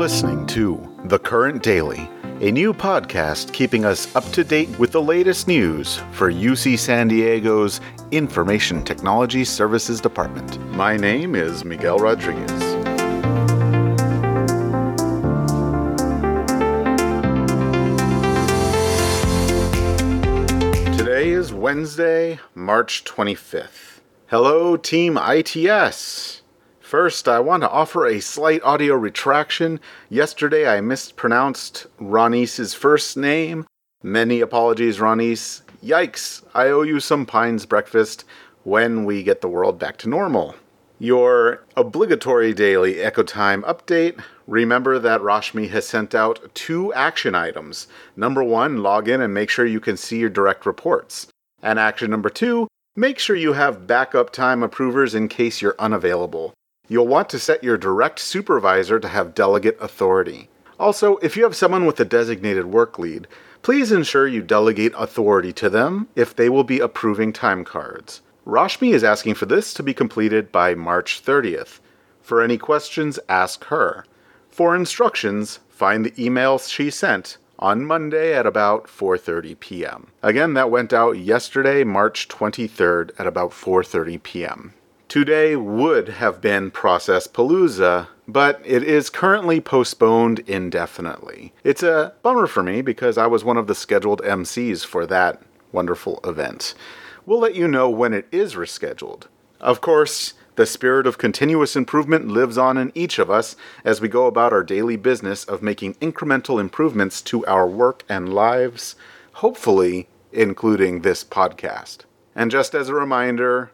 listening to The Current Daily, a new podcast keeping us up to date with the latest news for UC San Diego's Information Technology Services Department. My name is Miguel Rodriguez. Today is Wednesday, March 25th. Hello, Team ITS. First, I want to offer a slight audio retraction. Yesterday, I mispronounced Ronice's first name. Many apologies, Ronice. Yikes, I owe you some Pines breakfast when we get the world back to normal. Your obligatory daily Ecotime update. Remember that Rashmi has sent out two action items. Number one, log in and make sure you can see your direct reports. And action number two, make sure you have backup time approvers in case you're unavailable. You'll want to set your direct supervisor to have delegate authority. Also, if you have someone with a designated work lead, please ensure you delegate authority to them if they will be approving time cards. Rashmi is asking for this to be completed by March 30th. For any questions, ask her. For instructions, find the emails she sent on Monday at about 4:30 p.m. Again, that went out yesterday, March 23rd at about 4:30 p.m. Today would have been Process Palooza, but it is currently postponed indefinitely. It's a bummer for me because I was one of the scheduled MCs for that wonderful event. We'll let you know when it is rescheduled. Of course, the spirit of continuous improvement lives on in each of us as we go about our daily business of making incremental improvements to our work and lives, hopefully, including this podcast. And just as a reminder,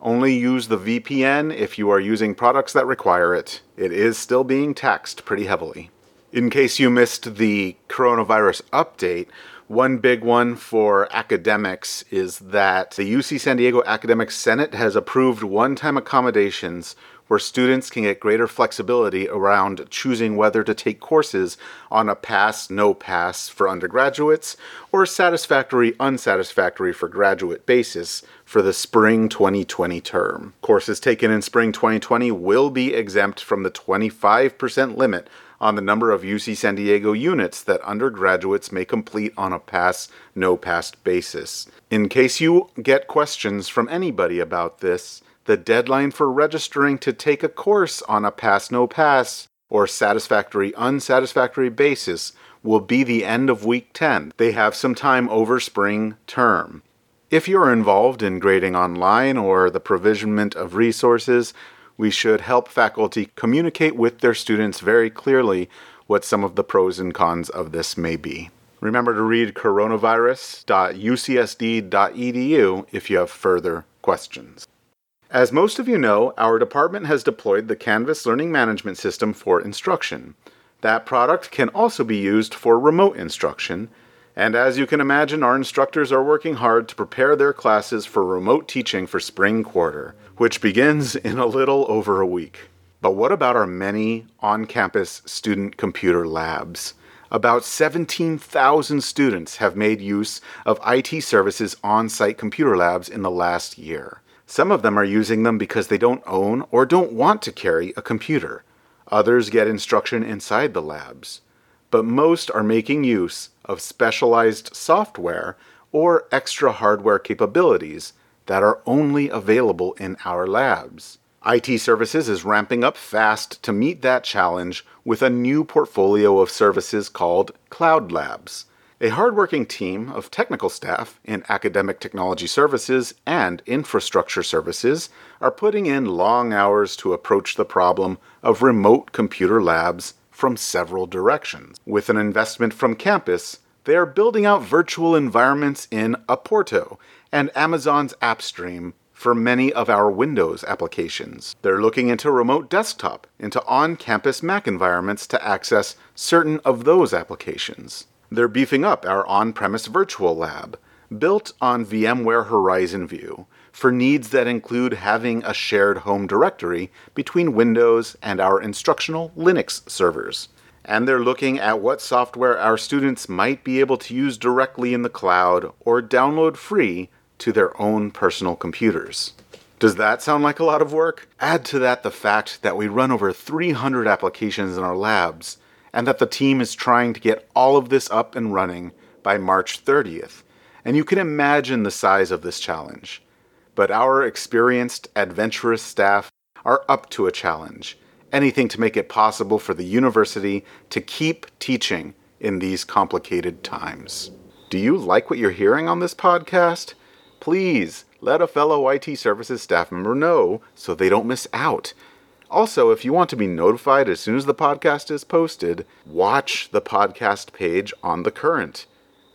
only use the VPN if you are using products that require it. It is still being taxed pretty heavily. In case you missed the coronavirus update, one big one for academics is that the UC San Diego Academic Senate has approved one time accommodations where students can get greater flexibility around choosing whether to take courses on a pass no pass for undergraduates or satisfactory unsatisfactory for graduate basis for the spring 2020 term. Courses taken in spring 2020 will be exempt from the 25% limit on the number of UC San Diego units that undergraduates may complete on a pass no pass basis. In case you get questions from anybody about this, the deadline for registering to take a course on a pass no pass or satisfactory unsatisfactory basis will be the end of week 10. They have some time over spring term. If you're involved in grading online or the provisionment of resources, we should help faculty communicate with their students very clearly what some of the pros and cons of this may be. Remember to read coronavirus.ucsd.edu if you have further questions. As most of you know, our department has deployed the Canvas Learning Management System for instruction. That product can also be used for remote instruction, and as you can imagine, our instructors are working hard to prepare their classes for remote teaching for spring quarter, which begins in a little over a week. But what about our many on campus student computer labs? About 17,000 students have made use of IT Services on site computer labs in the last year. Some of them are using them because they don't own or don't want to carry a computer. Others get instruction inside the labs. But most are making use of specialized software or extra hardware capabilities that are only available in our labs. IT Services is ramping up fast to meet that challenge with a new portfolio of services called Cloud Labs. A hardworking team of technical staff in academic technology services and infrastructure services are putting in long hours to approach the problem of remote computer labs from several directions. With an investment from campus, they are building out virtual environments in Apporto and Amazon's AppStream for many of our Windows applications. They're looking into remote desktop, into on campus Mac environments to access certain of those applications. They're beefing up our on premise virtual lab, built on VMware Horizon View, for needs that include having a shared home directory between Windows and our instructional Linux servers. And they're looking at what software our students might be able to use directly in the cloud or download free to their own personal computers. Does that sound like a lot of work? Add to that the fact that we run over 300 applications in our labs, and that the team is trying to get all of this up and running by March 30th, and you can imagine the size of this challenge. But our experienced, adventurous staff are up to a challenge, anything to make it possible for the university to keep teaching in these complicated times. Do you like what you're hearing on this podcast? Please let a fellow IT services staff member know so they don't miss out. Also, if you want to be notified as soon as the podcast is posted, watch the podcast page on The Current.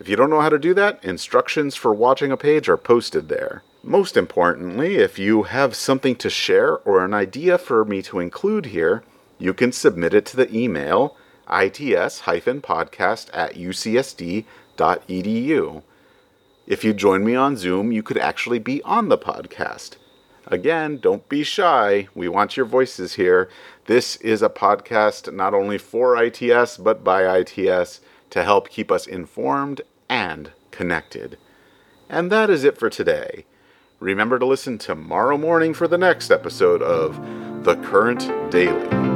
If you don't know how to do that, instructions for watching a page are posted there. Most importantly, if you have something to share or an idea for me to include here, you can submit it to the email its-podcast at ucsd.edu. If you join me on Zoom, you could actually be on the podcast. Again, don't be shy. We want your voices here. This is a podcast not only for ITS, but by ITS to help keep us informed and connected. And that is it for today. Remember to listen tomorrow morning for the next episode of The Current Daily.